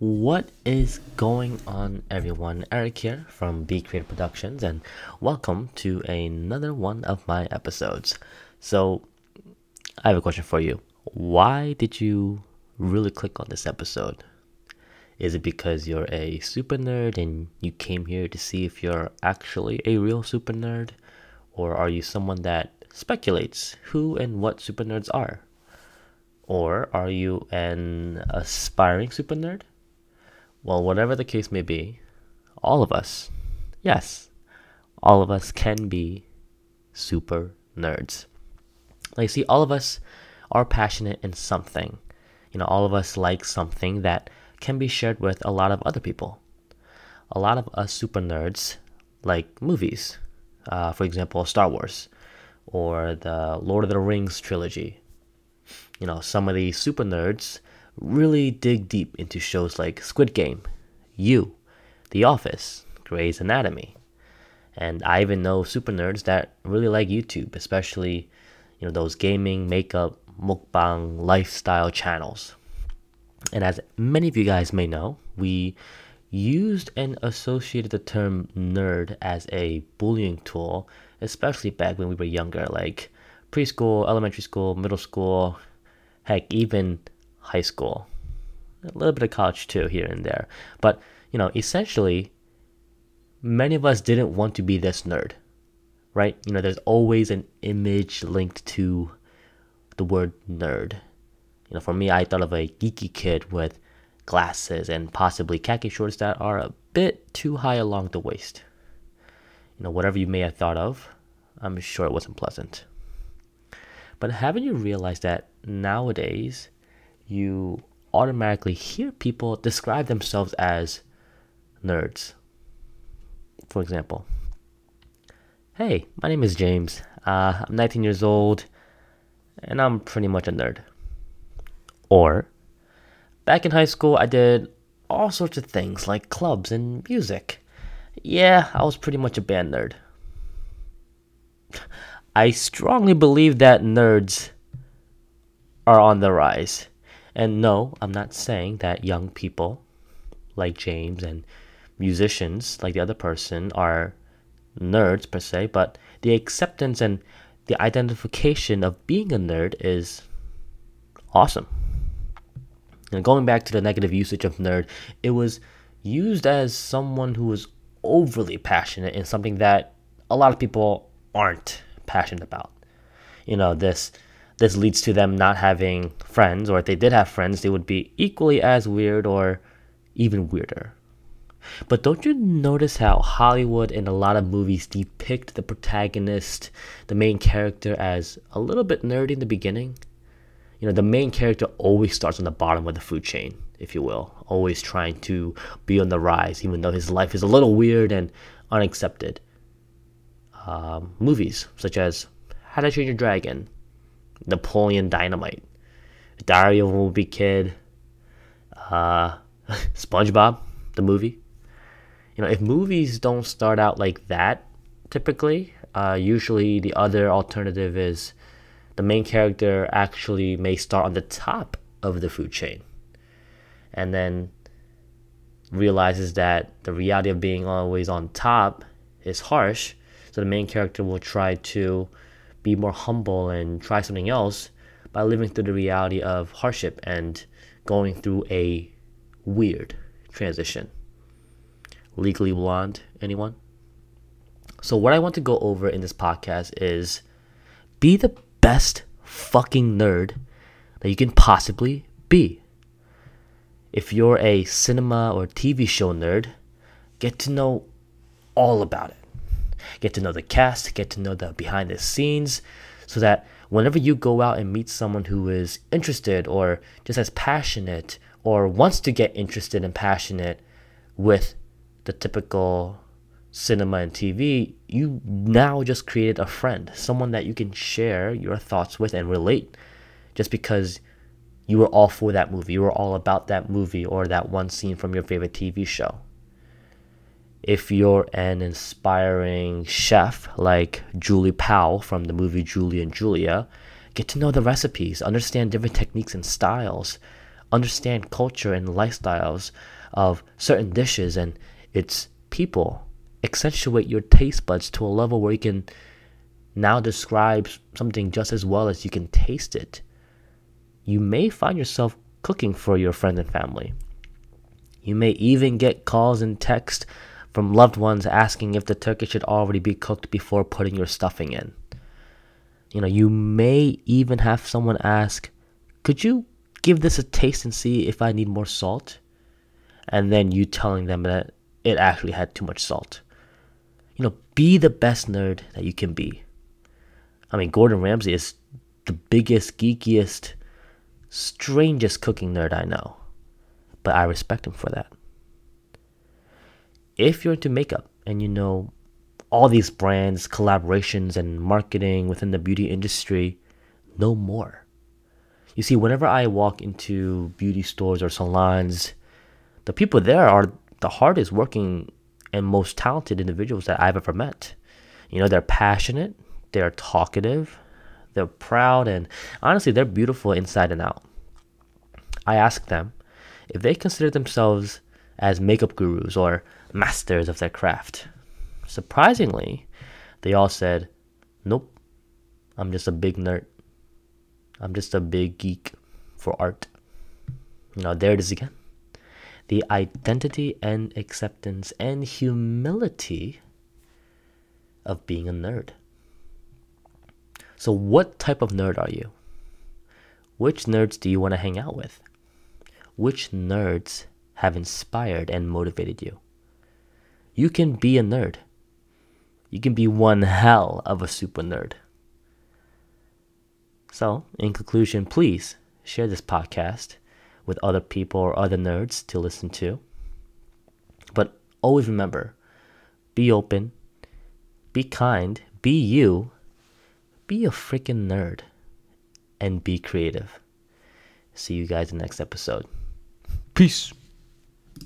What is going on, everyone? Eric here from Be Creative Productions, and welcome to another one of my episodes. So, I have a question for you. Why did you really click on this episode? Is it because you're a super nerd and you came here to see if you're actually a real super nerd? Or are you someone that speculates who and what super nerds are? Or are you an aspiring super nerd? Well, whatever the case may be, all of us, yes, all of us can be super nerds. Like, see, all of us are passionate in something. You know, all of us like something that can be shared with a lot of other people. A lot of us super nerds like movies, uh, for example, Star Wars or the Lord of the Rings trilogy. You know, some of these super nerds really dig deep into shows like Squid Game, You, The Office, Grey's Anatomy. And I even know super nerds that really like YouTube, especially, you know, those gaming, makeup, mukbang, lifestyle channels. And as many of you guys may know, we used and associated the term nerd as a bullying tool, especially back when we were younger, like preschool, elementary school, middle school, heck, even high school, a little bit of college too, here and there. But, you know, essentially, many of us didn't want to be this nerd, right? You know, there's always an image linked to the word nerd. You know, for me, I thought of a geeky kid with glasses and possibly khaki shorts that are a bit too high along the waist. You know, whatever you may have thought of, I'm sure it wasn't pleasant. But haven't you realized that nowadays you automatically hear people describe themselves as nerds. For example, hey, my name is James. Uh, I'm 19 years old, and I'm pretty much a nerd. Or, back in high school, I did all sorts of things like clubs and music. Yeah, I was pretty much a band nerd. I strongly believe that nerds are on the rise. And no, I'm not saying that young people like James and musicians like the other person are nerds per se, but the acceptance and the identification of being a nerd is awesome. And going back to the negative usage of nerd, it was used as someone who was overly passionate in something that a lot of people aren't passionate about. You know, this this leads to them not having friends, or if they did have friends, they would be equally as weird or even weirder. But don't you notice how Hollywood and a lot of movies depict the protagonist, the main character, as a little bit nerdy in the beginning? You know, the main character always starts on the bottom of the food chain, if you will, always trying to be on the rise, even though his life is a little weird and unaccepted. Um, movies such as How to Train Your Dragon, Napoleon Dynamite, Diary of a Wimpy Kid, uh, SpongeBob, the movie. You know, if movies don't start out like that, typically, uh, usually the other alternative is the main character actually may start on the top of the food chain and then realizes that the reality of being always on top is harsh. So the main character will try to be more humble and try something else by living through the reality of hardship and going through a weird transition. Legally Blonde, anyone? So, what I want to go over in this podcast is be the best fucking nerd that you can possibly be. If you're a cinema or TV show nerd, get to know all about it get to know the cast, get to know the behind the scenes, so that whenever you go out and meet someone who is interested or just as passionate or wants to get interested and passionate with the typical cinema and TV, you now just created a friend, someone that you can share your thoughts with and relate just because you were all for that movie, you were all about that movie or that one scene from your favorite TV show if you're an inspiring chef like Julie Powell from the movie Julie and Julia, get to know the recipes, understand different techniques and styles understand culture and lifestyles of certain dishes and its people. Accentuate your taste buds to a level where you can now describe something just as well as you can taste it. You may find yourself cooking for your friends and family. You may even get calls and texts from loved ones asking if the turkey should already be cooked before putting your stuffing in. You know, you may even have someone ask, Could you give this a taste and see if I need more salt? And then you telling them that it actually had too much salt. You know, be the best nerd that you can be. I mean, Gordon Ramsay is the biggest, geekiest, strangest cooking nerd I know but I respect him for that. If you're into makeup and you know all these brands, collaborations, and marketing within the beauty industry, no more. You see, whenever I walk into beauty stores or salons, the people there are the hardest working and most talented individuals that I've ever met. You know, they're passionate, they're talkative, they're proud, and honestly, they're beautiful inside and out. I ask them, if they consider themselves as makeup gurus or masters of their craft. Surprisingly, they all said, Nope, I'm just a big nerd. I'm just a big geek for art. Know, there it is again. The identity and acceptance and humility of being a nerd. So, what type of nerd are you? Which nerds do you want to hang out with? which nerds have inspired and motivated you. You can be a nerd. You can be one hell of a super nerd. So, in conclusion, please share this podcast with other people or other nerds to listen to. But always remember be open, be kind, be you, be a freaking nerd, and be creative. See you guys in the next episode. Peace.